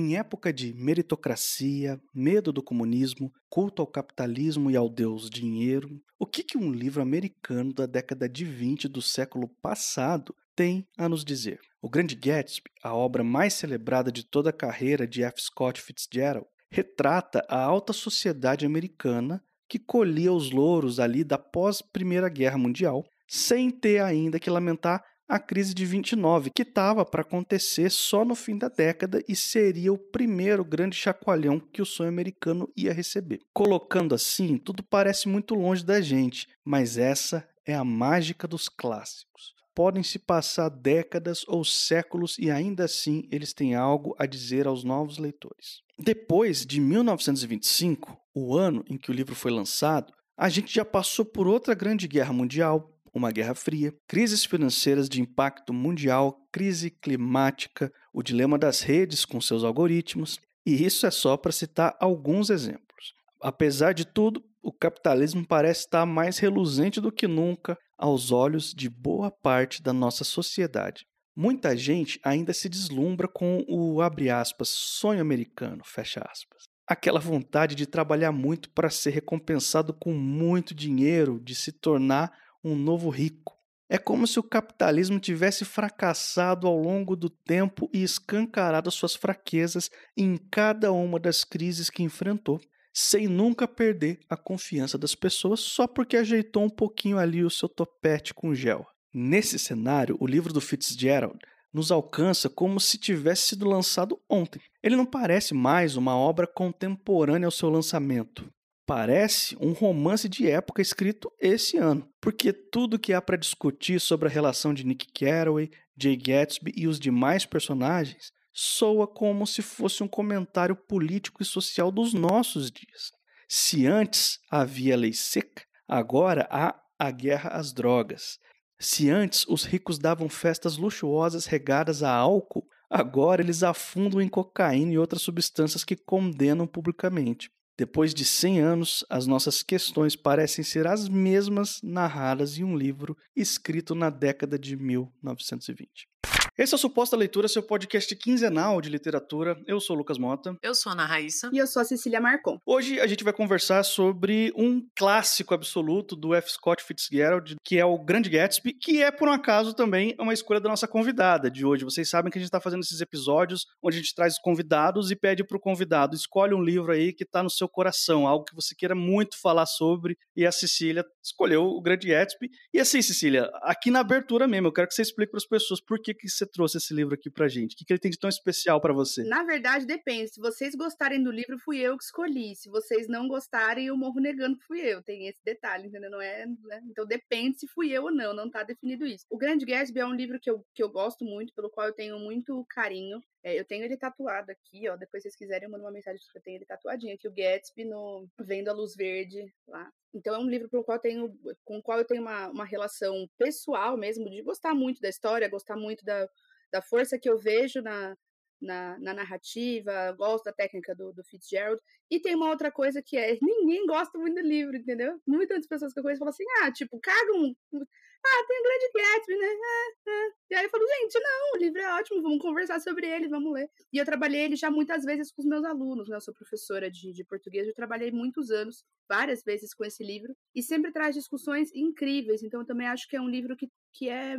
Em época de meritocracia, medo do comunismo, culto ao capitalismo e ao deus dinheiro, o que, que um livro americano da década de 20 do século passado tem a nos dizer? O Grande Gatsby, a obra mais celebrada de toda a carreira de F. Scott Fitzgerald, retrata a alta sociedade americana que colhia os louros ali da pós-Primeira Guerra Mundial, sem ter ainda que lamentar a crise de 29, que estava para acontecer só no fim da década e seria o primeiro grande chacoalhão que o sonho americano ia receber. Colocando assim, tudo parece muito longe da gente, mas essa é a mágica dos clássicos. Podem se passar décadas ou séculos e ainda assim eles têm algo a dizer aos novos leitores. Depois de 1925, o ano em que o livro foi lançado, a gente já passou por outra grande guerra mundial, uma guerra fria, crises financeiras de impacto mundial, crise climática, o dilema das redes com seus algoritmos, e isso é só para citar alguns exemplos. Apesar de tudo, o capitalismo parece estar mais reluzente do que nunca aos olhos de boa parte da nossa sociedade. Muita gente ainda se deslumbra com o aspas, sonho americano. Aquela vontade de trabalhar muito para ser recompensado com muito dinheiro, de se tornar um novo rico. É como se o capitalismo tivesse fracassado ao longo do tempo e escancarado suas fraquezas em cada uma das crises que enfrentou, sem nunca perder a confiança das pessoas só porque ajeitou um pouquinho ali o seu topete com gel. Nesse cenário, o livro do Fitzgerald nos alcança como se tivesse sido lançado ontem. Ele não parece mais uma obra contemporânea ao seu lançamento parece um romance de época escrito esse ano, porque tudo que há para discutir sobre a relação de Nick Carraway, Jay Gatsby e os demais personagens soa como se fosse um comentário político e social dos nossos dias. Se antes havia lei seca, agora há a guerra às drogas. Se antes os ricos davam festas luxuosas regadas a álcool, agora eles afundam em cocaína e outras substâncias que condenam publicamente. Depois de 100 anos, as nossas questões parecem ser as mesmas narradas em um livro escrito na década de 1920. Esse é o Suposta Leitura, seu podcast quinzenal de literatura. Eu sou o Lucas Mota. Eu sou a Ana Raíssa. E eu sou a Cecília Marcon. Hoje a gente vai conversar sobre um clássico absoluto do F. Scott Fitzgerald, que é o Grande Gatsby, que é, por um acaso, também uma escolha da nossa convidada de hoje. Vocês sabem que a gente está fazendo esses episódios onde a gente traz convidados e pede para o convidado, escolhe um livro aí que está no seu coração, algo que você queira muito falar sobre, e a Cecília escolheu o Grande Gatsby. E assim, Cecília, aqui na abertura mesmo, eu quero que você explique para as pessoas por que, que você trouxe esse livro aqui pra gente? O que, que ele tem de tão especial para você? Na verdade, depende. Se vocês gostarem do livro, fui eu que escolhi. Se vocês não gostarem, eu morro negando que fui eu. Tem esse detalhe, entendeu? Não é, né? Então depende se fui eu ou não, não tá definido isso. O Grande Gatsby é um livro que eu, que eu gosto muito, pelo qual eu tenho muito carinho. É, eu tenho ele tatuado aqui, ó. Depois, se vocês quiserem, eu mando uma mensagem que eu tenho ele tatuadinho aqui, o Gatsby no Vendo a Luz Verde lá. Então é um livro pelo qual tenho, com o qual eu tenho uma, uma relação pessoal mesmo, de gostar muito da história, gostar muito da, da força que eu vejo na, na, na, narrativa, gosto da técnica do, do, Fitzgerald. E tem uma outra coisa que é: ninguém gosta muito do livro, entendeu? Muitas pessoas que eu conheço falam assim: ah, tipo, cagam. Ah, tem o Grande Gatsby, né? Ah, ah. E aí eu falo: gente, não, o livro é ótimo, vamos conversar sobre ele, vamos ler. E eu trabalhei ele já muitas vezes com os meus alunos, né? Eu sou professora de, de português, eu trabalhei muitos anos, várias vezes com esse livro, e sempre traz discussões incríveis. Então eu também acho que é um livro que, que é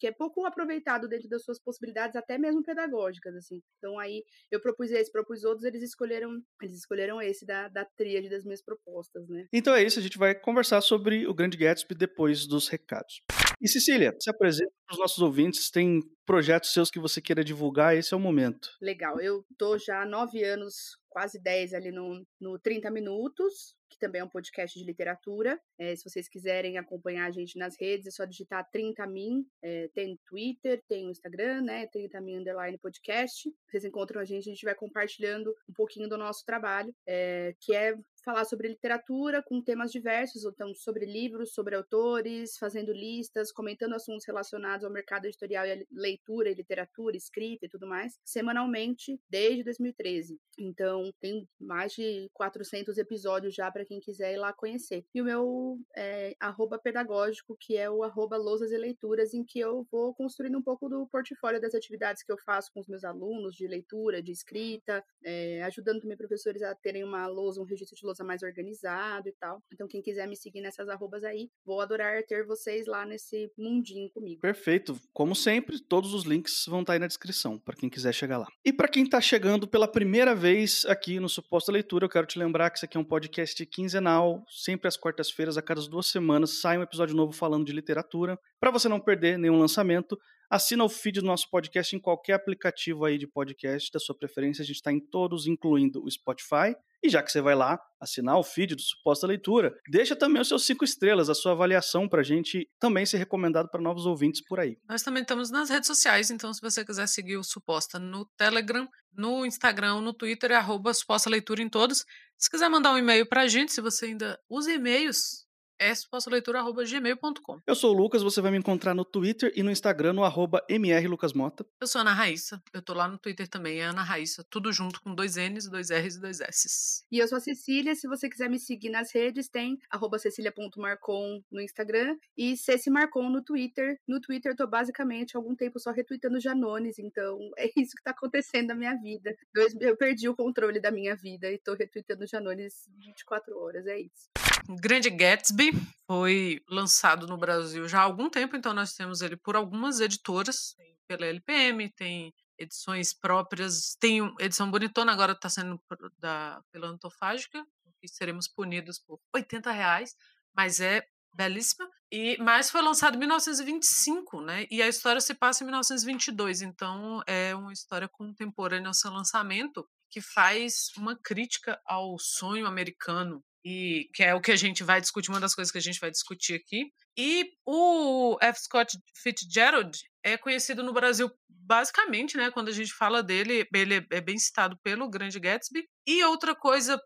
que é pouco aproveitado dentro das suas possibilidades, até mesmo pedagógicas, assim. Então aí eu propus esse, propus outros, eles escolheram, eles escolheram esse da, da tríade das minhas propostas, né? Então é isso, a gente vai conversar sobre o Grande Gatsby depois dos recados. E Cecília, se apresenta para os nossos ouvintes, tem projetos seus que você queira divulgar, esse é o momento. Legal, eu tô já há nove anos, quase dez ali no, no 30 Minutos, que também é um podcast de literatura. É, se vocês quiserem acompanhar a gente nas redes, é só digitar 30min. É, tem Twitter, tem o Instagram, né? 30min underline podcast. Vocês encontram a gente, a gente vai compartilhando um pouquinho do nosso trabalho, é, que é falar sobre literatura com temas diversos, então sobre livros, sobre autores, fazendo listas, comentando assuntos relacionados ao mercado editorial e leitura e literatura, escrita e tudo mais, semanalmente desde 2013. Então, tem mais de 400 episódios já para quem quiser ir lá conhecer. E o meu é, pedagógico, que é o arroba lousas e leituras, em que eu vou construindo um pouco do portfólio das atividades que eu faço com os meus alunos de leitura, de escrita, é, ajudando também professores a terem uma lousa, um registro de lousa mais organizado e tal. Então, quem quiser me seguir nessas arrobas aí, vou adorar ter vocês lá nesse mundinho comigo. Perfeito. Como sempre, todos os links vão estar aí na descrição, para quem quiser chegar lá. E para quem está chegando pela primeira vez aqui no Suposta Leitura, eu quero te lembrar que isso aqui é um podcast quinzenal, sempre às quartas-feiras, a cada duas semanas, sai um episódio novo falando de literatura. Para você não perder nenhum lançamento, Assina o feed do nosso podcast em qualquer aplicativo aí de podcast da sua preferência. A gente está em todos, incluindo o Spotify. E já que você vai lá assinar o feed do Suposta Leitura, deixa também os seus cinco estrelas, a sua avaliação para a gente também ser recomendado para novos ouvintes por aí. Nós também estamos nas redes sociais, então se você quiser seguir o Suposta no Telegram, no Instagram, no Twitter, é arroba Suposta Leitura em todos. Se quiser mandar um e-mail para a gente, se você ainda usa e-mails, spostleitura.gmail.com. Eu sou o Lucas, você vai me encontrar no Twitter e no Instagram no arroba mrlucasmota. Eu sou a Ana Raíssa, eu tô lá no Twitter também, é Ana Raíssa, tudo junto com dois N's, dois R's e dois S's. E eu sou a Cecília, se você quiser me seguir nas redes, tem arroba cecilia.marcon no Instagram e cecimarcon no Twitter. No Twitter eu tô basicamente algum tempo só retweetando Janones, então é isso que tá acontecendo na minha vida. Eu perdi o controle da minha vida e tô retweetando Janones 24 horas, é isso. Grande Gatsby foi lançado no Brasil já há algum tempo, então nós temos ele por algumas editoras, pela LPM, tem edições próprias, tem edição bonitona, agora está sendo da, pela Antofágica, e seremos punidos por 80 reais, mas é belíssima. E mas foi lançado em 1925, né? E a história se passa em 1922, então é uma história contemporânea ao seu lançamento que faz uma crítica ao sonho americano e que é o que a gente vai discutir, uma das coisas que a gente vai discutir aqui. E o F. Scott Fitzgerald é conhecido no Brasil basicamente, né, quando a gente fala dele, ele é bem citado pelo Grande Gatsby. E outra coisa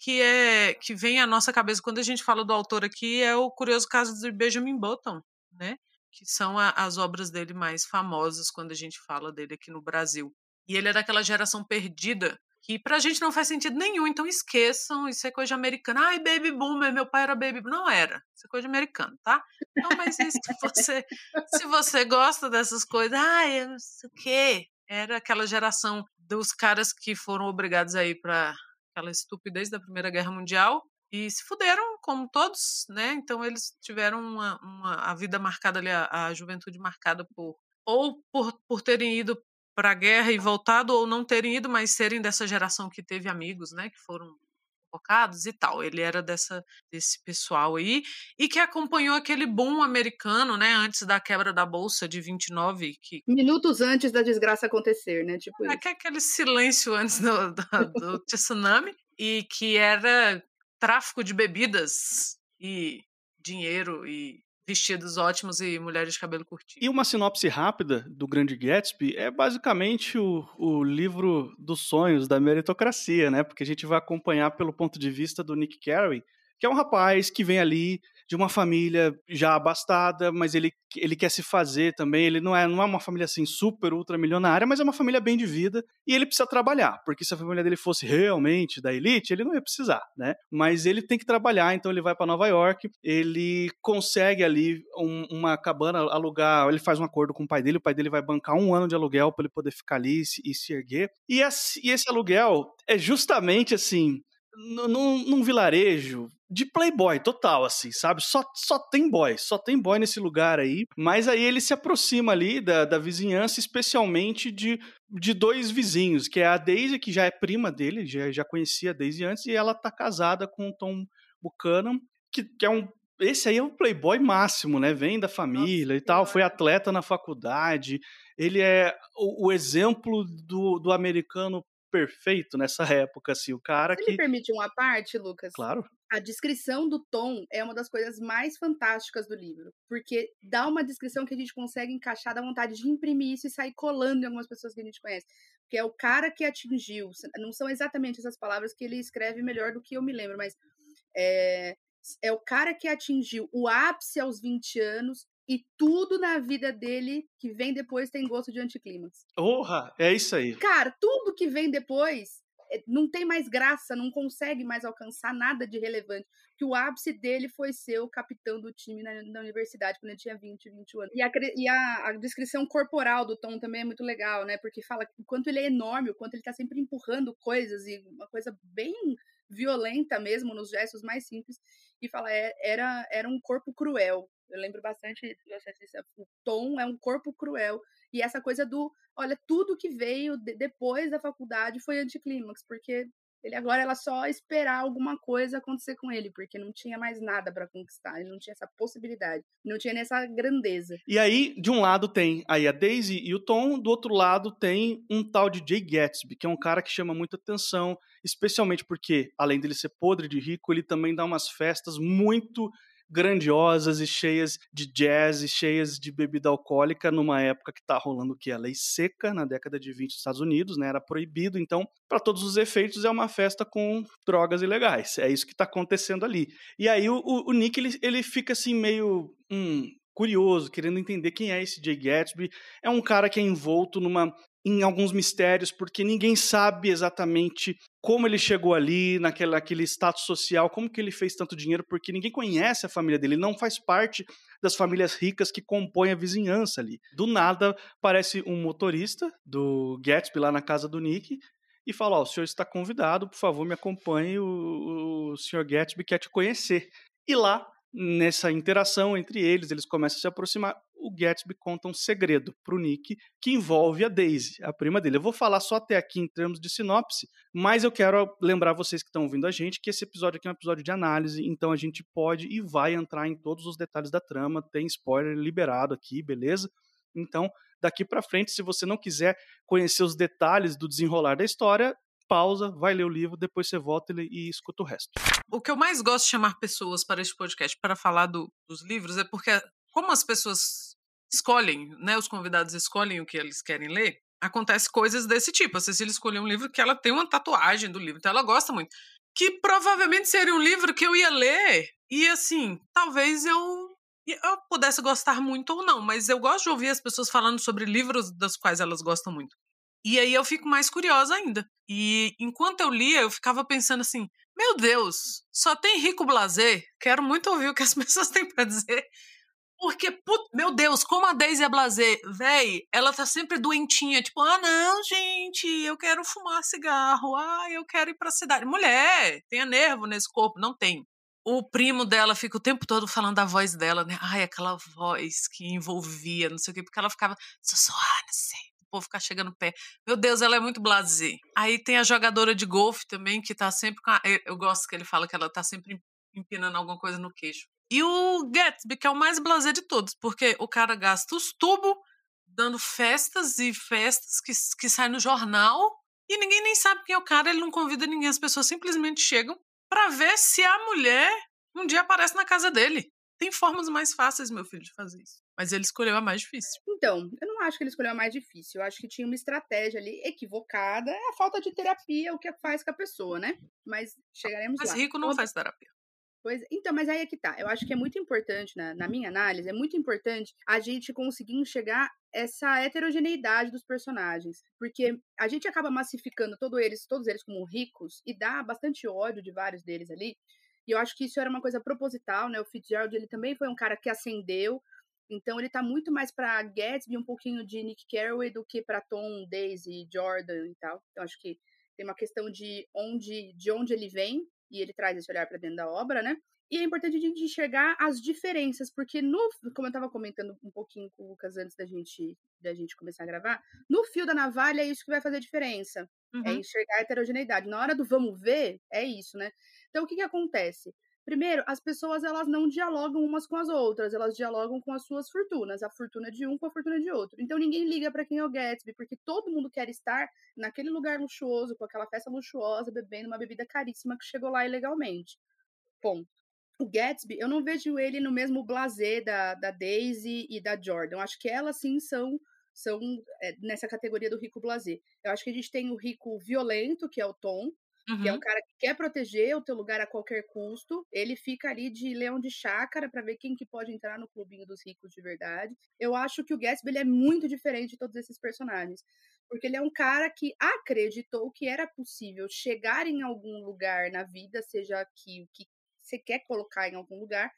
que é que vem à nossa cabeça quando a gente fala do autor aqui é o curioso caso de Benjamin Button, né? Que são a, as obras dele mais famosas quando a gente fala dele aqui no Brasil. E ele é daquela geração perdida que pra gente não faz sentido nenhum, então esqueçam, isso é coisa de americano. Ai, baby boomer, meu pai era baby boomer. Não era, isso é coisa de americano, tá? Não, mas isso, você, se você gosta dessas coisas, ai, eu não sei o quê. Era aquela geração dos caras que foram obrigados a ir pra aquela estupidez da Primeira Guerra Mundial e se fuderam, como todos, né? Então eles tiveram uma, uma a vida marcada ali, a, a juventude marcada por ou por, por terem ido para a guerra e voltado ou não terem ido, mas serem dessa geração que teve amigos, né, que foram focados e tal. Ele era dessa desse pessoal aí e que acompanhou aquele boom americano, né, antes da quebra da bolsa de 29, que minutos antes da desgraça acontecer, né, tipo é, aquele silêncio antes do, do, do tsunami e que era tráfico de bebidas e dinheiro e vestidos ótimos e mulheres de cabelo curtinho. E uma sinopse rápida do Grande Gatsby é basicamente o, o livro dos sonhos da meritocracia, né? Porque a gente vai acompanhar pelo ponto de vista do Nick Carey, que é um rapaz que vem ali de uma família já abastada, mas ele, ele quer se fazer também. Ele não é, não é uma família assim super ultra milionária, mas é uma família bem de vida e ele precisa trabalhar, porque se a família dele fosse realmente da elite, ele não ia precisar, né? Mas ele tem que trabalhar, então ele vai para Nova York, ele consegue ali um, uma cabana alugar, ele faz um acordo com o pai dele, o pai dele vai bancar um ano de aluguel para ele poder ficar ali e se, e se erguer. E esse, e esse aluguel é justamente assim num, num vilarejo de playboy total, assim, sabe? Só, só tem boy, só tem boy nesse lugar aí. Mas aí ele se aproxima ali da, da vizinhança, especialmente de, de dois vizinhos, que é a Daisy, que já é prima dele, já, já conhecia a Daisy antes, e ela tá casada com o Tom Buchanan, que, que é um esse aí é o playboy máximo, né? Vem da família Nossa, e tal, foi atleta na faculdade. Ele é o, o exemplo do, do americano perfeito nessa época, assim, o cara Você que... me permite uma parte, Lucas? Claro. A descrição do Tom é uma das coisas mais fantásticas do livro, porque dá uma descrição que a gente consegue encaixar, dá vontade de imprimir isso e sair colando em algumas pessoas que a gente conhece. Que é o cara que atingiu, não são exatamente essas palavras que ele escreve melhor do que eu me lembro, mas é, é o cara que atingiu o ápice aos 20 anos e tudo na vida dele que vem depois tem gosto de anticlímax. Porra, é isso aí. Cara, tudo que vem depois não tem mais graça, não consegue mais alcançar nada de relevante. Que o ápice dele foi ser o capitão do time na, na universidade, quando ele tinha 20, 21 anos. E, a, e a, a, descrição corporal do Tom também é muito legal, né? Porque fala o quanto ele é enorme, o quanto ele tá sempre empurrando coisas, e uma coisa bem violenta mesmo, nos gestos mais simples. E fala, é, era, era um corpo cruel. Eu lembro bastante, o Tom é um corpo cruel. E essa coisa do, olha, tudo que veio de, depois da faculdade foi anticlímax, porque ele agora era só esperar alguma coisa acontecer com ele, porque não tinha mais nada para conquistar, ele não tinha essa possibilidade, não tinha nessa grandeza. E aí, de um lado tem aí a Daisy e o Tom, do outro lado tem um tal de Jay Gatsby, que é um cara que chama muita atenção, especialmente porque, além dele ser podre de rico, ele também dá umas festas muito grandiosas e cheias de jazz e cheias de bebida alcoólica numa época que está rolando o que? A lei seca na década de 20 dos Estados Unidos, né? Era proibido, então, para todos os efeitos, é uma festa com drogas ilegais. É isso que está acontecendo ali. E aí o, o, o Nick, ele, ele fica assim meio... Hum, curioso, querendo entender quem é esse Jay Gatsby. É um cara que é envolto numa em alguns mistérios, porque ninguém sabe exatamente como ele chegou ali, naquele, naquele status social, como que ele fez tanto dinheiro, porque ninguém conhece a família dele, ele não faz parte das famílias ricas que compõem a vizinhança ali. Do nada, parece um motorista do Gatsby lá na casa do Nick, e fala, ó, oh, o senhor está convidado, por favor, me acompanhe, o, o senhor Gatsby quer te conhecer. E lá, nessa interação entre eles, eles começam a se aproximar o Gatsby conta um segredo para o Nick que envolve a Daisy, a prima dele. Eu vou falar só até aqui em termos de sinopse, mas eu quero lembrar vocês que estão ouvindo a gente que esse episódio aqui é um episódio de análise, então a gente pode e vai entrar em todos os detalhes da trama, tem spoiler liberado aqui, beleza? Então, daqui para frente, se você não quiser conhecer os detalhes do desenrolar da história, pausa, vai ler o livro, depois você volta e escuta o resto. O que eu mais gosto de chamar pessoas para este podcast para falar do, dos livros é porque como as pessoas escolhem, né, os convidados escolhem o que eles querem ler, acontece coisas desse tipo. A Cecília escolheu um livro que ela tem uma tatuagem do livro, então ela gosta muito. Que provavelmente seria um livro que eu ia ler e, assim, talvez eu, eu pudesse gostar muito ou não, mas eu gosto de ouvir as pessoas falando sobre livros dos quais elas gostam muito. E aí eu fico mais curiosa ainda. E enquanto eu lia, eu ficava pensando assim: meu Deus, só tem rico blazer. Quero muito ouvir o que as pessoas têm para dizer porque, put... meu Deus, como a Daisy é blazer, véi, ela tá sempre doentinha, tipo, ah, não, gente, eu quero fumar cigarro, ah, eu quero ir pra cidade. Mulher, tenha nervo nesse corpo, não tem. O primo dela fica o tempo todo falando da voz dela, né? Ai, aquela voz que envolvia, não sei o quê, porque ela ficava sussurrando assim, o povo ficar chegando pé. Meu Deus, ela é muito blazer. Aí tem a jogadora de golfe também, que tá sempre com a... Eu gosto que ele fala que ela tá sempre empinando alguma coisa no queixo. E o Gatsby, que é o mais blazer de todos, porque o cara gasta os tubos dando festas e festas que, que saem no jornal e ninguém nem sabe quem é o cara, ele não convida ninguém, as pessoas simplesmente chegam para ver se a mulher um dia aparece na casa dele. Tem formas mais fáceis, meu filho, de fazer isso. Mas ele escolheu a mais difícil. Então, eu não acho que ele escolheu a mais difícil. Eu acho que tinha uma estratégia ali equivocada. É a falta de terapia o que faz com a pessoa, né? Mas chegaremos Mas lá. Mas rico não faz terapia. Pois, então, mas aí é que tá. Eu acho que é muito importante, na, na minha análise, é muito importante a gente conseguir enxergar essa heterogeneidade dos personagens. Porque a gente acaba massificando todos eles, todos eles como ricos e dá bastante ódio de vários deles ali. E eu acho que isso era uma coisa proposital, né? O Fitzgerald, ele também foi um cara que ascendeu. Então ele tá muito mais para Gatsby, um pouquinho de Nick Carraway do que para Tom, Daisy, Jordan e tal. Então acho que tem uma questão de onde, de onde ele vem e ele traz esse olhar para dentro da obra, né? E é importante a gente enxergar as diferenças, porque no, como eu estava comentando um pouquinho com o Lucas antes da gente, da gente começar a gravar, no fio da navalha é isso que vai fazer diferença. É uhum. É enxergar a heterogeneidade. Na hora do vamos ver, é isso, né? Então, o que que acontece? Primeiro, as pessoas elas não dialogam umas com as outras, elas dialogam com as suas fortunas, a fortuna de um com a fortuna de outro. Então ninguém liga para quem é o Gatsby, porque todo mundo quer estar naquele lugar luxuoso, com aquela festa luxuosa, bebendo uma bebida caríssima que chegou lá ilegalmente. Ponto. O Gatsby, eu não vejo ele no mesmo blazer da, da Daisy e da Jordan. Eu acho que elas sim são são é, nessa categoria do rico blazer. Eu acho que a gente tem o rico violento, que é o Tom, Uhum. que é um uhum. cara que quer proteger o teu lugar a qualquer custo. Ele fica ali de leão de chácara para ver quem que pode entrar no clubinho dos ricos de verdade. Eu acho que o Gatsby ele é muito diferente de todos esses personagens, porque ele é um cara que acreditou que era possível chegar em algum lugar na vida, seja que o que você quer colocar em algum lugar,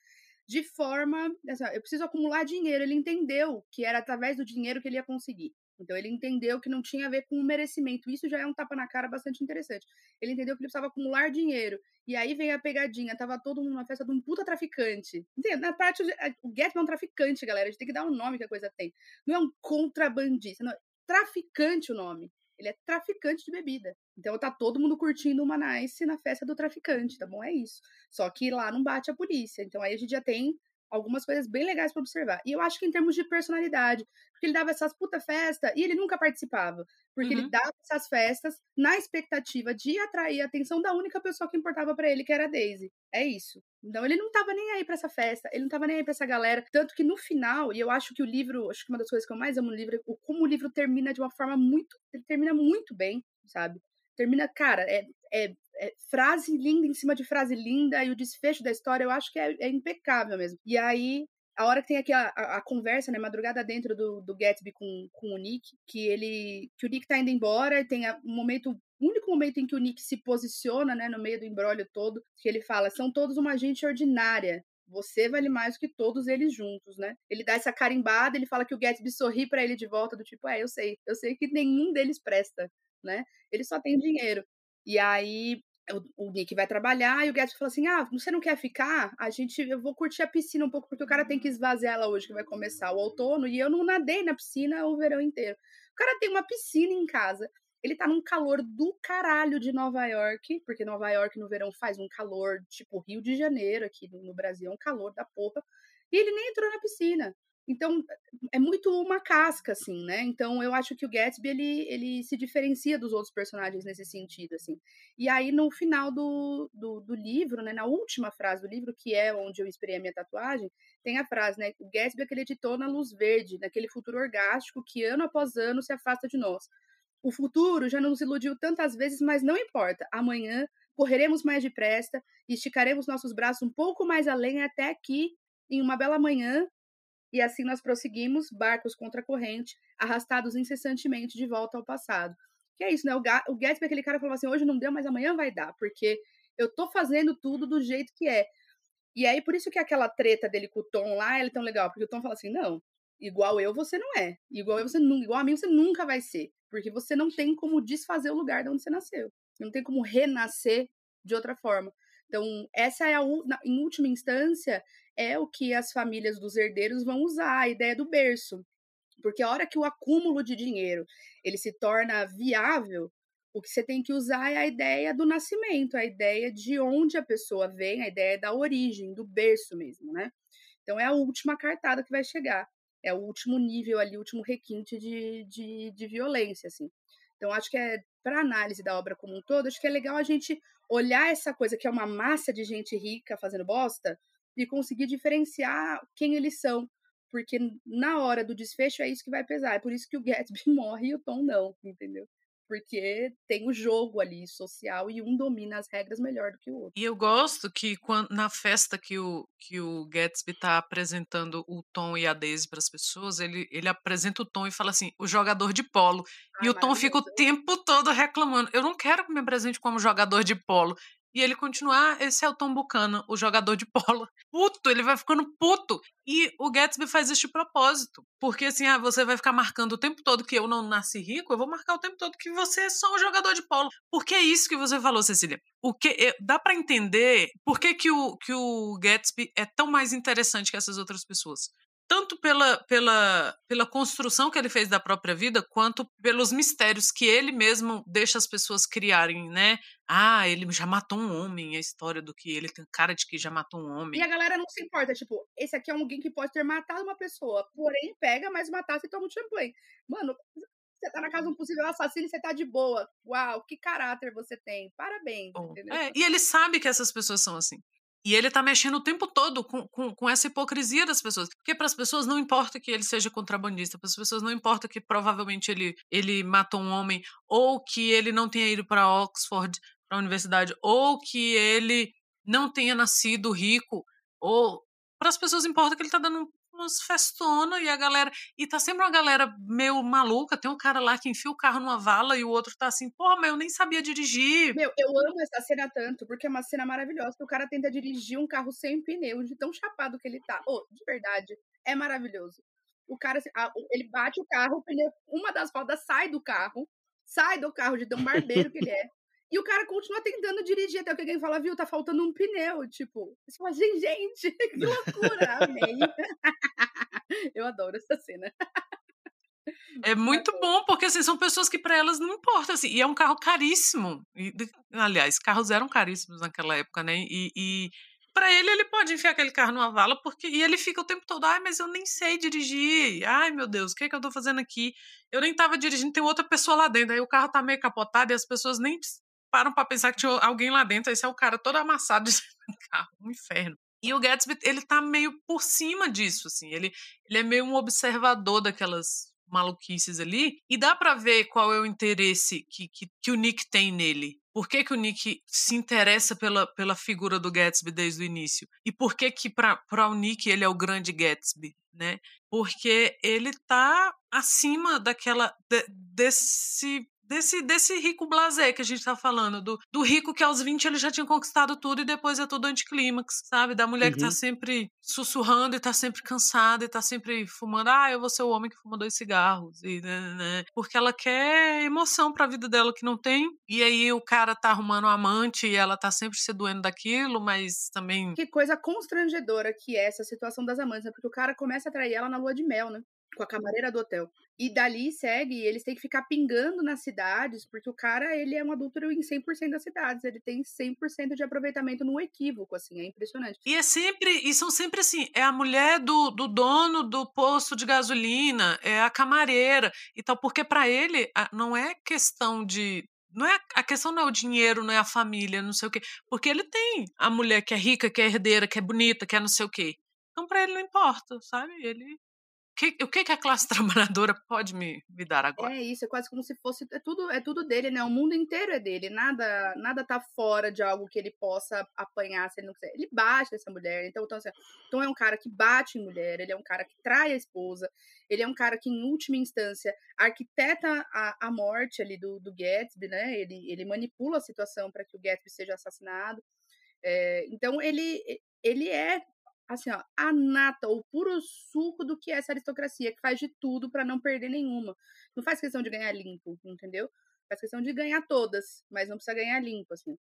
de forma, assim, eu preciso acumular dinheiro. Ele entendeu que era através do dinheiro que ele ia conseguir. Então ele entendeu que não tinha a ver com o merecimento. Isso já é um tapa na cara bastante interessante. Ele entendeu que ele precisava acumular dinheiro. E aí vem a pegadinha. Tava todo mundo numa festa de um puta traficante. Entende? Na parte, o Gatsby é um traficante, galera. A gente tem que dar um nome que a coisa tem. Não é um contrabandista. Não, é traficante o nome. Ele é traficante de bebida. Então tá todo mundo curtindo uma nice na festa do traficante, tá bom? É isso. Só que lá não bate a polícia. Então aí a gente já tem algumas coisas bem legais para observar. E eu acho que em termos de personalidade, porque ele dava essas puta festa e ele nunca participava, porque uhum. ele dava essas festas na expectativa de atrair a atenção da única pessoa que importava para ele, que era a Daisy. É isso. Então ele não tava nem aí para essa festa, ele não tava nem aí para essa galera, tanto que no final, e eu acho que o livro, acho que uma das coisas que eu mais amo no livro é como o livro termina de uma forma muito, ele termina muito bem, sabe? Termina, cara, é, é é, frase linda em cima de frase linda, e o desfecho da história eu acho que é, é impecável mesmo. E aí, a hora que tem aqui a, a, a, conversa, né, madrugada dentro do, do Gatsby com, com o Nick, que ele que o Nick tá indo embora, e tem um momento, o único momento em que o Nick se posiciona, né, no meio do embrólio todo, que ele fala, são todos uma gente ordinária, você vale mais que todos eles juntos, né? Ele dá essa carimbada, ele fala que o Gatsby sorri para ele de volta, do tipo, é, eu sei, eu sei que nenhum deles presta, né? Ele só tem dinheiro. E aí o, Nick vai trabalhar e o Gatsby fala assim: Ah, você não quer ficar? A gente, eu vou curtir a piscina um pouco, porque o cara tem que esvaziar ela hoje, que vai começar o outono, e eu não nadei na piscina o verão inteiro. O cara tem uma piscina em casa. Ele tá num calor do caralho de Nova York, porque Nova York no verão faz um calor tipo Rio de Janeiro, aqui no Brasil é um calor da porra. E ele nem entrou na piscina. Então, é muito uma casca, assim, né? Então, eu acho que o Gatsby, ele, ele se diferencia dos outros personagens nesse sentido, assim. E aí, no final do, do, do, livro, né? Na última frase do livro, que é onde eu inspirei a minha tatuagem, tem a frase, né? O Gatsby acreditou na luz verde, naquele futuro orgástico que ano após ano se afasta de nós. O futuro já nos iludiu tantas vezes, mas não importa. Amanhã correremos mais depressa e esticaremos nossos braços um pouco mais além até aqui, em uma bela manhã, e assim nós prosseguimos, barcos contra a corrente, arrastados incessantemente de volta ao passado. Que é isso, né? O, o Gatsby, aquele cara, falou assim: hoje não deu, mas amanhã vai dar, porque eu tô fazendo tudo do jeito que é. E aí, por isso que aquela treta dele com o Tom lá é tão legal, porque o Tom fala assim: não, igual eu você não é, igual eu você nunca, igual a mim você nunca vai ser, porque você não tem como desfazer o lugar de onde você nasceu, não tem como renascer de outra forma. Então, essa é a, em última instância, é o que as famílias dos herdeiros vão usar, a ideia do berço. Porque a hora que o acúmulo de dinheiro ele se torna viável, o que você tem que usar é a ideia do nascimento, a ideia de onde a pessoa vem, a ideia da origem, do berço mesmo, né? Então é a última cartada que vai chegar. É o último nível ali, o último requinte de, de, de violência, assim. Então acho que é para análise da obra como um todo, acho que é legal a gente olhar essa coisa que é uma massa de gente rica fazendo bosta e conseguir diferenciar quem eles são. Porque na hora do desfecho é isso que vai pesar. É por isso que o Gatsby morre e o Tom não, entendeu? porque tem o jogo ali social e um domina as regras melhor do que o outro. E eu gosto que quando, na festa que o, que o Gatsby está apresentando o Tom e a Daisy para as pessoas, ele, ele apresenta o Tom e fala assim: o jogador de polo. Ah, e o Tom fica o tempo todo reclamando: eu não quero que me apresente como jogador de polo. E ele continua, ah, esse é o Tom Buchanan, o jogador de polo. Puto, ele vai ficando puto. E o Gatsby faz de propósito. Porque assim, ah, você vai ficar marcando o tempo todo que eu não nasci rico, eu vou marcar o tempo todo que você é só um jogador de polo. Porque é isso que você falou, Cecília. O que eh, dá para entender por que, que, o, que o Gatsby é tão mais interessante que essas outras pessoas. Tanto pela, pela, pela construção que ele fez da própria vida, quanto pelos mistérios que ele mesmo deixa as pessoas criarem, né? Ah, ele já matou um homem, a história do que ele tem cara de que já matou um homem. E a galera não se importa, tipo, esse aqui é alguém que pode ter matado uma pessoa, porém pega, mas matasse e toma um champanhe. Mano, você tá na casa de um possível assassino e você tá de boa. Uau, que caráter você tem. Parabéns. É, e ele sabe que essas pessoas são assim. E ele tá mexendo o tempo todo com, com, com essa hipocrisia das pessoas. Porque para as pessoas não importa que ele seja contrabandista, para as pessoas não importa que provavelmente ele, ele matou um homem, ou que ele não tenha ido para Oxford, para a universidade, ou que ele não tenha nascido rico, ou para as pessoas importa que ele tá dando umas festonas e a galera. E tá sempre uma galera meio maluca. Tem um cara lá que enfia o carro numa vala e o outro tá assim, pô, mas eu nem sabia dirigir. Meu, eu amo essa cena tanto, porque é uma cena maravilhosa. Que o cara tenta dirigir um carro sem pneu, de tão chapado que ele tá. Oh, de verdade, é maravilhoso. O cara, assim, ele bate o carro, o pneu, uma das rodas sai do carro, sai do carro de tão barbeiro que ele é. E o cara continua tentando dirigir até que alguém fala, viu, tá faltando um pneu. Tipo, você fala assim, gente, que loucura, amei. Eu adoro essa cena. É muito bom, porque assim, são pessoas que para elas não importa, assim, e é um carro caríssimo. E, aliás, carros eram caríssimos naquela época, né? E, e para ele, ele pode enfiar aquele carro numa vala, porque e ele fica o tempo todo, ai, mas eu nem sei dirigir. Ai, meu Deus, o que é que eu tô fazendo aqui? Eu nem tava dirigindo, tem outra pessoa lá dentro. Aí o carro tá meio capotado e as pessoas nem param para pensar que tinha alguém lá dentro. Esse é o cara todo amassado de carro, um inferno. E o Gatsby, ele tá meio por cima disso, assim. Ele, ele é meio um observador daquelas maluquices ali. E dá para ver qual é o interesse que, que, que, o Nick tem nele. Por que, que o Nick se interessa pela, pela figura do Gatsby desde o início? E por que que para o Nick ele é o grande Gatsby, né? Porque ele tá acima daquela de, desse desse, desse rico blasé que a gente tá falando, do, do rico que aos 20 ele já tinha conquistado tudo e depois é tudo anticlímax, sabe? Da mulher uhum. que tá uhum. sempre sussurrando e tá sempre cansada e tá sempre fumando. Ah, eu vou ser o homem que fuma dois cigarros. E, né, né, né. Porque ela quer emoção pra vida dela que não tem. E aí o cara tá arrumando um amante e ela tá sempre se doendo daquilo, mas também. Que coisa constrangedora que é essa situação das amantes, né? Porque o cara começa a trair ela na lua de mel, né? Com a camareira do hotel. E dali segue, eles têm que ficar pingando nas cidades, porque o cara, ele é um adúltero em 100% das cidades, ele tem 100% de aproveitamento no equívoco, assim, é impressionante. E é sempre, e são sempre assim, é a mulher do, do dono do posto de gasolina, é a camareira e tal, porque para ele não é questão de não é a questão não é o dinheiro, não é a família, não sei o quê, porque ele tem a mulher que é rica, que é herdeira, que é bonita, que é não sei o quê. Então para ele não importa, sabe? Ele que, o que, que a classe trabalhadora pode me, me dar agora? É isso, é quase como se fosse. É tudo, é tudo dele, né? O mundo inteiro é dele. Nada nada tá fora de algo que ele possa apanhar se ele não quiser. Ele bate nessa mulher. Então, então, assim, então é um cara que bate em mulher, ele é um cara que trai a esposa, ele é um cara que, em última instância, arquiteta a, a morte ali do, do Gatsby, né? Ele, ele manipula a situação para que o Gatsby seja assassinado. É, então ele, ele é assim, ó, a nata, o puro suco do que é essa aristocracia, que faz de tudo para não perder nenhuma. Não faz questão de ganhar limpo, entendeu? Faz questão de ganhar todas, mas não precisa ganhar limpo, assim.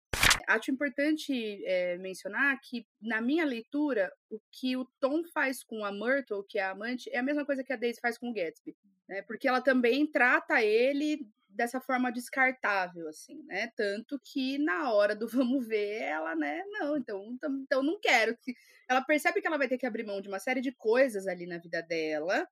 Acho importante é, mencionar que, na minha leitura, o que o Tom faz com a Myrtle, que é a amante, é a mesma coisa que a Daisy faz com o Gatsby. Né? Porque ela também trata ele dessa forma descartável, assim, né? Tanto que na hora do vamos ver, ela, né, não, então, então, não quero. Ela percebe que ela vai ter que abrir mão de uma série de coisas ali na vida dela,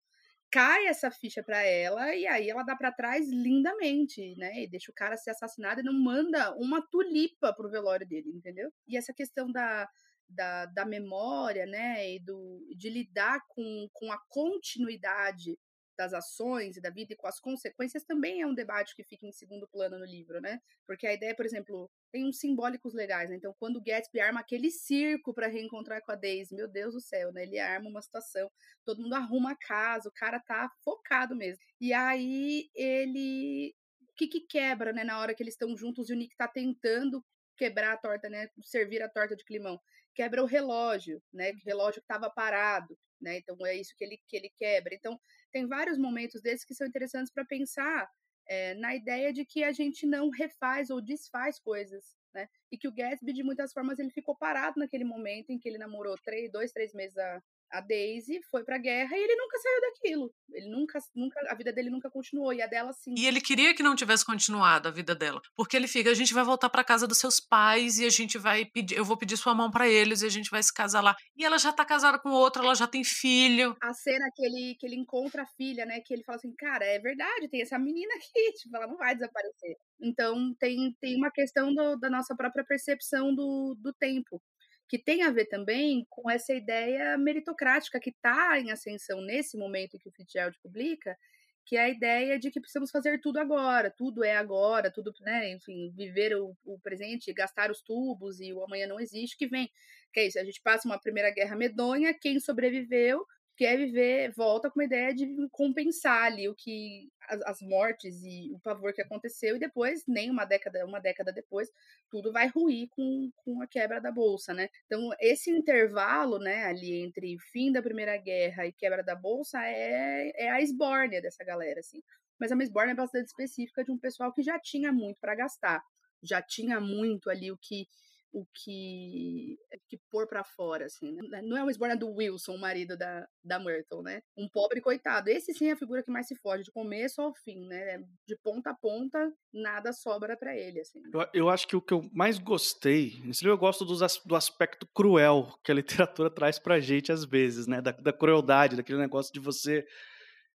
cai essa ficha para ela e aí ela dá para trás lindamente, né? E deixa o cara ser assassinado e não manda uma tulipa pro velório dele, entendeu? E essa questão da da, da memória, né, e do, de lidar com, com a continuidade das ações e da vida e com as consequências também é um debate que fica em segundo plano no livro, né? Porque a ideia, por exemplo, tem uns simbólicos legais, né? Então, quando o Gatsby arma aquele circo para reencontrar com a Daisy, meu Deus do céu, né? Ele arma uma situação, todo mundo arruma a casa, o cara tá focado mesmo. E aí ele o que que quebra, né, na hora que eles estão juntos e o Nick tá tentando quebrar a torta, né, servir a torta de climão. Quebra o relógio, né, o relógio que estava parado, né? Então é isso que ele que ele quebra. Então tem vários momentos desses que são interessantes para pensar é, na ideia de que a gente não refaz ou desfaz coisas, né? E que o Gatsby, de muitas formas, ele ficou parado naquele momento em que ele namorou três, dois, três meses a, a Daisy foi pra guerra e ele nunca saiu daquilo. Ele nunca, nunca, a vida dele nunca continuou e a dela sim. E ele queria que não tivesse continuado a vida dela, porque ele fica, a gente vai voltar para casa dos seus pais e a gente vai pedir, eu vou pedir sua mão para eles e a gente vai se casar lá. E ela já tá casada com outro, ela já tem filho. A cena que ele que ele encontra a filha, né, que ele fala assim, cara, é verdade, tem essa menina aqui, tipo, ela não vai desaparecer. Então tem tem uma questão do, da nossa própria percepção do, do tempo que tem a ver também com essa ideia meritocrática que está em ascensão nesse momento que o Fitzgerald publica, que é a ideia de que precisamos fazer tudo agora, tudo é agora, tudo, né, enfim, viver o, o presente, gastar os tubos e o amanhã não existe, que vem, que é isso, a gente passa uma primeira guerra medonha, quem sobreviveu quer viver, volta com uma ideia de compensar ali o que as, as, mortes e o pavor que aconteceu e depois nem uma década, uma década depois, tudo vai ruir com, com a quebra da bolsa, né? Então esse intervalo, né, ali entre fim da Primeira Guerra e quebra da bolsa é, é a esbórnia dessa galera, assim. Mas a esbórnia é bastante específica de um pessoal que já tinha muito para gastar, já tinha muito ali o que o que, que pôr para fora, assim. Né? Não é uma esborna do Wilson, o marido da, da Myrtle, né? Um pobre coitado. Esse sim é a figura que mais se foge, de começo ao fim, né? De ponta a ponta, nada sobra para ele, assim. Eu, eu, acho que o que eu mais gostei, eu gosto dos, do aspecto cruel que a literatura traz pra gente às vezes, né? Da, da crueldade, daquele negócio de você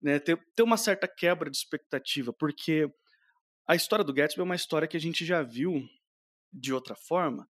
né, ter, ter uma certa quebra de expectativa, porque a história do Gatsby é uma história que a gente já viu de outra forma,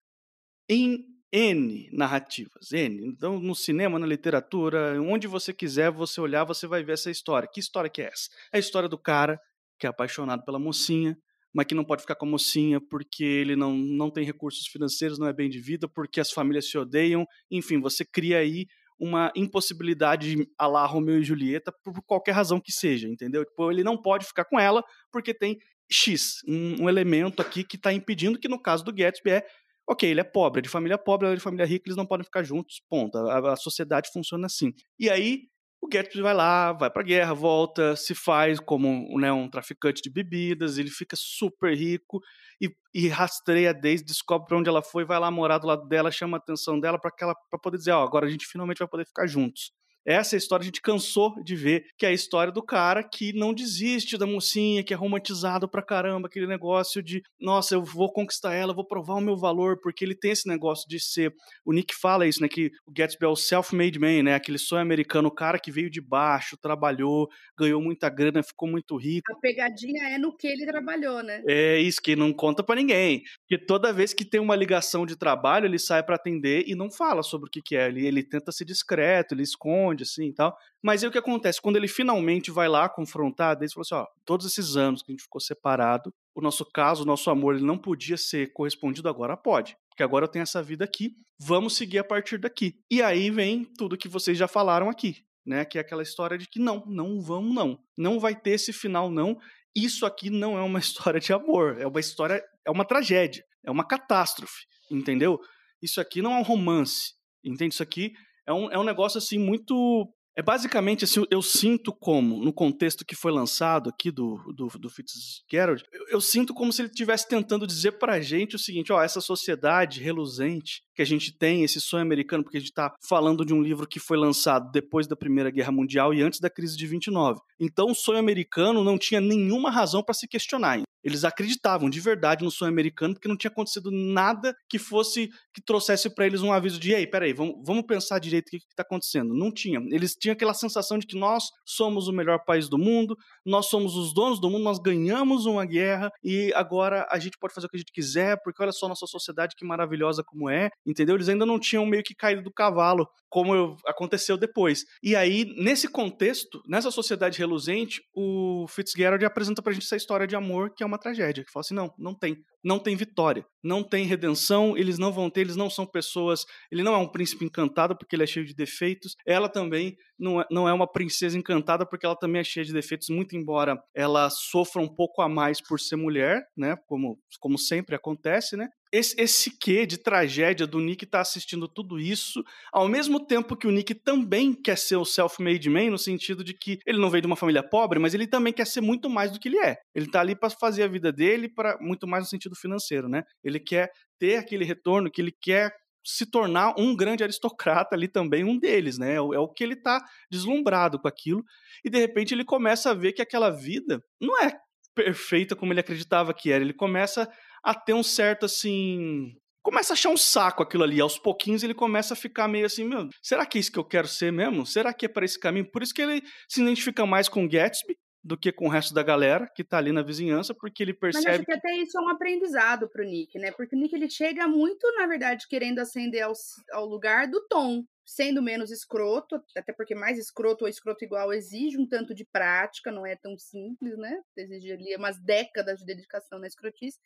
em N narrativas, N. Então, no cinema, na literatura, onde você quiser você olhar, você vai ver essa história. Que história que é essa? É a história do cara que é apaixonado pela mocinha, mas que não pode ficar com a mocinha porque ele não, não tem recursos financeiros, não é bem de vida, porque as famílias se odeiam. Enfim, você cria aí uma impossibilidade a lá Romeu e Julieta por qualquer razão que seja, entendeu? Tipo, ele não pode ficar com ela porque tem X, um, um elemento aqui que está impedindo, que no caso do Gatsby é Ok, ele é pobre, de família pobre, ela é de família rica, eles não podem ficar juntos, ponto. A, a sociedade funciona assim. E aí, o Gatsby vai lá, vai pra guerra, volta, se faz como né, um traficante de bebidas, ele fica super rico e, e rastreia desde, descobre pra onde ela foi, vai lá morar do lado dela, chama a atenção dela para poder dizer, ó, agora a gente finalmente vai poder ficar juntos. Essa história a gente cansou de ver, que é a história do cara que não desiste da mocinha, que é romantizado pra caramba, aquele negócio de, nossa, eu vou conquistar ela, vou provar o meu valor, porque ele tem esse negócio de ser. O Nick fala isso, né? Que o Gatsby é o self-made man, né? Aquele sonho americano, o cara que veio de baixo, trabalhou, ganhou muita grana, ficou muito rico. A pegadinha é no que ele trabalhou, né? É isso, que não conta para ninguém. Que toda vez que tem uma ligação de trabalho, ele sai para atender e não fala sobre o que, que é. Ele, ele tenta ser discreto, ele esconde esconde, assim e tal. Mas aí o que acontece? Quando ele finalmente vai lá confrontar, ele falou assim: ó, todos esses anos que a gente ficou separado, o nosso caso, o nosso amor, ele não podia ser correspondido, agora pode. Porque agora eu tenho essa vida aqui, vamos seguir a partir daqui. E aí vem tudo que vocês já falaram aqui, né? Que é aquela história de que não, não vamos, não. Não vai ter esse final, não. Isso aqui não é uma história de amor, é uma história, é uma tragédia, é uma catástrofe, entendeu? Isso aqui não é um romance, entende? Isso aqui é um, é um negócio assim muito. É basicamente assim, eu sinto como, no contexto que foi lançado aqui do, do, do Fitzgerald, eu, eu sinto como se ele estivesse tentando dizer pra gente o seguinte: ó, essa sociedade reluzente que a gente tem, esse sonho americano, porque a gente está falando de um livro que foi lançado depois da Primeira Guerra Mundial e antes da crise de 29. Então o sonho americano não tinha nenhuma razão para se questionar. Eles acreditavam de verdade no sonho americano porque não tinha acontecido nada que fosse que trouxesse para eles um aviso de ei, peraí, vamos, vamos pensar direito o que está acontecendo. Não tinha. Eles tinham aquela sensação de que nós somos o melhor país do mundo, nós somos os donos do mundo, nós ganhamos uma guerra e agora a gente pode fazer o que a gente quiser porque olha só nossa sociedade que maravilhosa como é, entendeu? Eles ainda não tinham meio que caído do cavalo como aconteceu depois. E aí, nesse contexto, nessa sociedade reluzente, o Fitzgerald apresenta pra gente essa história de amor que é uma tragédia. Que fala assim: não, não tem. Não tem vitória. Não tem redenção. Eles não vão ter, eles não são pessoas. Ele não é um príncipe encantado porque ele é cheio de defeitos. Ela também não é, não é uma princesa encantada porque ela também é cheia de defeitos, muito embora ela sofra um pouco a mais por ser mulher, né? Como, como sempre acontece, né? esse, esse quê de tragédia do Nick tá assistindo tudo isso, ao mesmo tempo que o Nick também quer ser o self-made man, no sentido de que ele não veio de uma família pobre, mas ele também quer ser muito mais do que ele é. Ele tá ali para fazer a vida dele para muito mais no sentido financeiro, né? Ele quer ter aquele retorno que ele quer se tornar um grande aristocrata ali também, um deles, né? É o, é que ele tá deslumbrado com aquilo. E de repente ele começa a ver que aquela vida não é perfeita como ele acreditava que era. Ele começa a ter um certo assim. Começa a achar um saco aquilo ali. Aos pouquinhos ele começa a ficar meio assim: meu, será que é isso que eu quero ser mesmo? Será que é para esse caminho? Por isso que ele se identifica mais com Gatsby do que com o resto da galera que tá ali na vizinhança, porque ele percebe. Mas acho que até isso é um aprendizado pro Nick, né? Porque o Nick ele chega muito, na verdade, querendo ascender ao, ao lugar do Tom, sendo menos escroto, até porque mais escroto ou escroto igual exige um tanto de prática, não é tão simples, né? Exige ali umas décadas de dedicação na escrotice.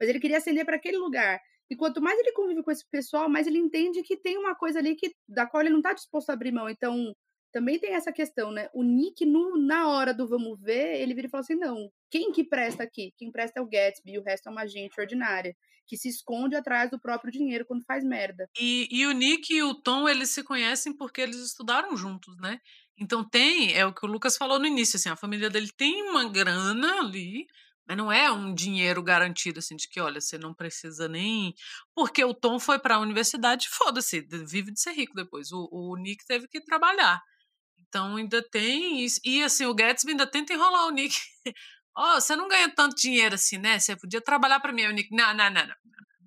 Mas ele queria ascender para aquele lugar. E quanto mais ele convive com esse pessoal, mais ele entende que tem uma coisa ali que, da qual ele não está disposto a abrir mão. Então, também tem essa questão, né? O Nick, no, na hora do vamos ver, ele vira e fala assim: não, quem que presta aqui? Quem presta é o Gatsby, o resto é uma gente ordinária, que se esconde atrás do próprio dinheiro quando faz merda. E, e o Nick e o Tom, eles se conhecem porque eles estudaram juntos, né? Então tem, é o que o Lucas falou no início, assim, a família dele tem uma grana ali, mas não é um dinheiro garantido, assim, de que, olha, você não precisa nem. Porque o Tom foi para a universidade, foda-se, vive de ser rico depois. O, o Nick teve que trabalhar. Então ainda tem isso. E assim, o Gatsby ainda tenta enrolar o Nick. Ó, oh, você não ganha tanto dinheiro assim, né? Você podia trabalhar para mim. O Nick, não, não, não, não.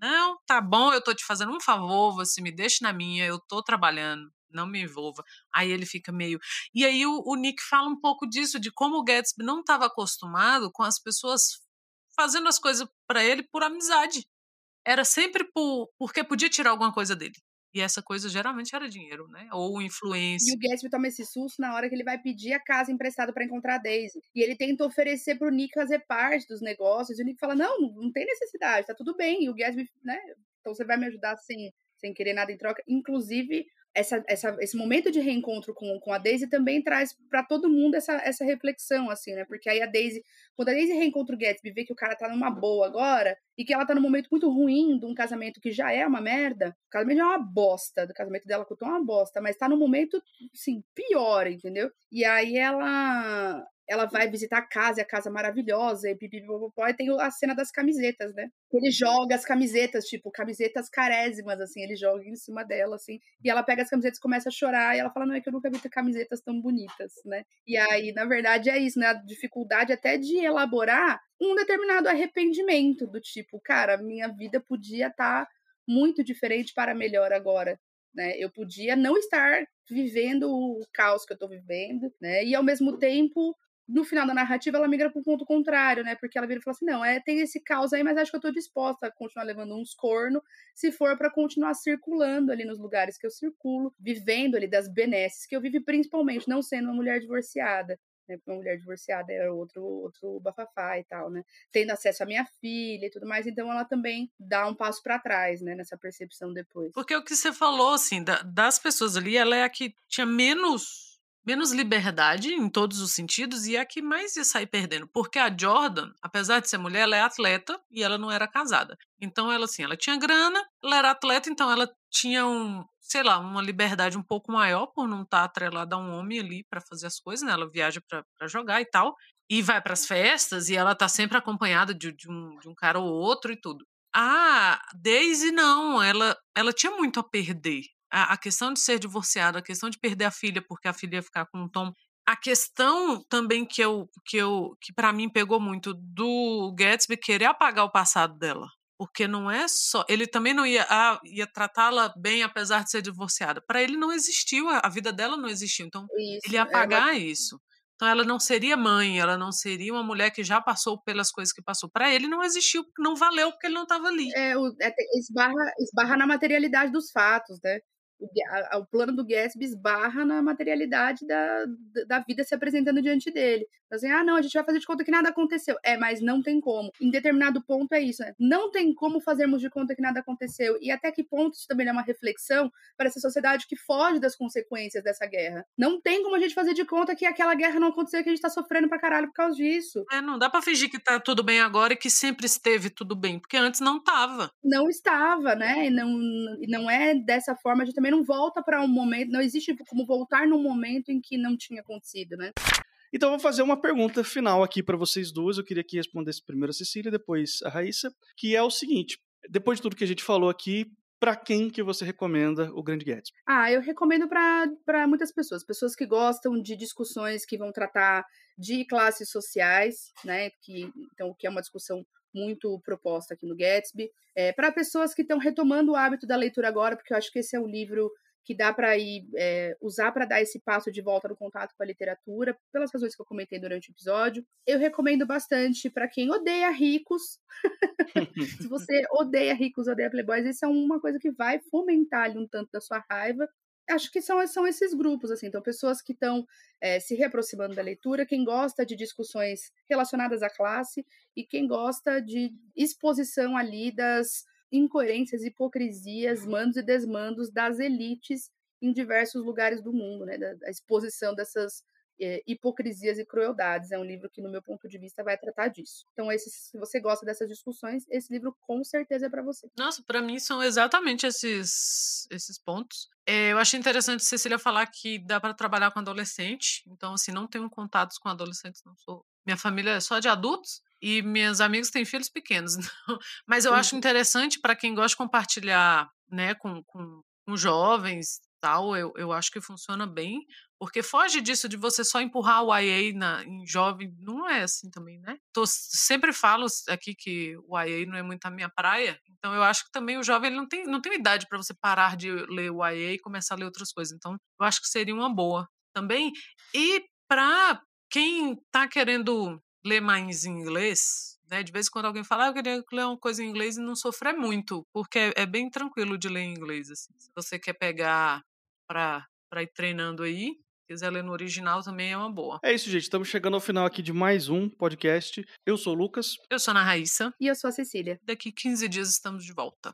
Não, tá bom, eu tô te fazendo um favor, você me deixa na minha, eu tô trabalhando, não me envolva. Aí ele fica meio. E aí o, o Nick fala um pouco disso, de como o Gatsby não estava acostumado com as pessoas fazendo as coisas para ele por amizade. Era sempre por, porque podia tirar alguma coisa dele. E essa coisa geralmente era dinheiro, né? Ou influência. E o Gatsby toma esse susto na hora que ele vai pedir a casa emprestada para encontrar a Daisy. E ele tenta oferecer pro Nick fazer parte dos negócios. E o Nick fala: Não, não tem necessidade, tá tudo bem. E o Gatsby, né? Então você vai me ajudar sem, sem querer nada em troca. Inclusive, essa, essa, esse momento de reencontro com, com a Daisy também traz para todo mundo essa, essa reflexão, assim, né? Porque aí a Daisy, quando a Daisy reencontra o Gatsby, vê que o cara tá numa boa agora, e que ela tá num momento muito ruim de um casamento que já é uma merda, o casamento já é uma bosta, do casamento dela com o Tom é uma bosta, mas tá num momento, assim, pior, entendeu? E aí ela ela vai visitar a casa, e a casa maravilhosa, e e tem a cena das camisetas, né? Ele joga as camisetas, tipo, camisetas carésimas, assim, ele joga em cima dela, assim, e ela pega as camisetas e começa a chorar, e ela fala, não, é que eu nunca vi camisetas tão bonitas, né? E aí, na verdade, é isso, né? A dificuldade até de elaborar um determinado arrependimento, do tipo, cara, minha vida podia estar tá muito diferente para melhor agora, né? Eu podia não estar vivendo o caos que eu estou vivendo, né? E ao mesmo tempo no final da narrativa, ela migra para o ponto contrário, né? Porque ela vira e fala assim: não, é, tem esse caos aí, mas acho que eu estou disposta a continuar levando uns corno, se for para continuar circulando ali nos lugares que eu circulo, vivendo ali das benesses que eu vivo, principalmente não sendo uma mulher divorciada. Né, uma mulher divorciada era outro, outro bafafá e tal, né? Tendo acesso à minha filha e tudo mais, então ela também dá um passo para trás, né? Nessa percepção depois. Porque o que você falou, assim, da, das pessoas ali, ela é a que tinha menos menos liberdade em todos os sentidos e é a que mais ia sair perdendo, porque a Jordan, apesar de ser mulher, ela é atleta e ela não era casada. Então ela assim, ela tinha grana, ela era atleta, então ela tinha um, sei lá, uma liberdade um pouco maior por não estar tá atrelada a um homem ali para fazer as coisas, né? Ela viaja para jogar e tal, e vai para as festas e ela tá sempre acompanhada de, de, um, de um cara ou outro e tudo. A Daisy não, ela, ela tinha muito a perder a, a questão de ser divorciada, a questão de perder a filha porque a filha ia ficar com o Tom, a questão também que eu que eu que para mim pegou muito do Gatsby querer apagar o passado dela porque não é só ele também não ia ah, ia tratá-la bem apesar de ser divorciada para ele não existiu a, vida dela não existiu então isso, ele ia apagar ela... isso então ela não seria mãe ela não seria uma mulher que já passou pelas coisas que passou para ele não existiu não valeu porque ele não estava ali. É, o, é esbarra esbarra na materialidade dos fatos né o, a, o plano do Gatsby esbarra na materialidade da, da vida se apresentando diante dele. Assim, ah, não, a gente vai fazer de conta que nada aconteceu. É, mas não tem como. Em determinado ponto é isso, né? Não tem como fazermos de conta que nada aconteceu. E até que ponto isso também é uma reflexão para essa sociedade que foge das consequências dessa guerra. Não tem como a gente fazer de conta que aquela guerra não aconteceu, que a gente tá sofrendo pra caralho por causa disso. É, não dá pra fingir que tá tudo bem agora e que sempre esteve tudo bem, porque antes não tava. Não estava, né? E não, não é dessa forma, a gente também não volta para um momento, não existe como voltar num momento em que não tinha acontecido, né? Então, vou fazer uma pergunta final aqui para vocês duas. Eu queria que respondesse primeiro a Cecília, depois a Raíssa, que é o seguinte: depois de tudo que a gente falou aqui, para quem que você recomenda o Grande Gatsby? Ah, eu recomendo para muitas pessoas, pessoas que gostam de discussões que vão tratar de classes sociais, né? Que então que é uma discussão muito proposta aqui no Gatsby. É, para pessoas que estão retomando o hábito da leitura agora, porque eu acho que esse é um livro que dá para ir é, usar para dar esse passo de volta no contato com a literatura, pelas razões que eu comentei durante o episódio. Eu recomendo bastante para quem odeia ricos. Se você odeia ricos, odeia playboys, isso é uma coisa que vai fomentar ali um tanto da sua raiva. Acho que são, são esses grupos, assim, então pessoas que estão é, se reaproximando da leitura, quem gosta de discussões relacionadas à classe e quem gosta de exposição ali das incoerências, hipocrisias, mandos e desmandos das elites em diversos lugares do mundo, né? Da, da exposição dessas é, hipocrisias e crueldades. É um livro que, no meu ponto de vista, vai tratar disso. Então, esse, se você gosta dessas discussões, esse livro com certeza é para você. Nossa, para mim são exatamente esses, esses pontos. É, eu achei interessante Cecília falar que dá para trabalhar com adolescente. Então, assim, não tenho contatos com adolescentes, não sou. Minha família é só de adultos, e minhas amigas têm filhos pequenos. Então, mas eu uhum. acho interessante para quem gosta de compartilhar né, com, com, com jovens tal, eu, eu acho que funciona bem, porque foge disso de você só empurrar o IA na, em jovem, não é assim também, né? Tô, sempre falo aqui que o IA não é muito a minha praia, então eu acho que também o jovem não tem, não tem idade para você parar de ler o IA e começar a ler outras coisas, então eu acho que seria uma boa também. E para quem está querendo ler mais em inglês, né? De vez em quando alguém fala, ah, eu queria ler uma coisa em inglês e não sofrer muito, porque é, é bem tranquilo de ler em inglês. Assim. Se você quer pegar para ir treinando aí, quiser ler no original também é uma boa. É isso, gente. Estamos chegando ao final aqui de mais um podcast. Eu sou o Lucas. Eu sou a Ana Raíssa. E eu sou a Cecília. Daqui 15 dias estamos de volta.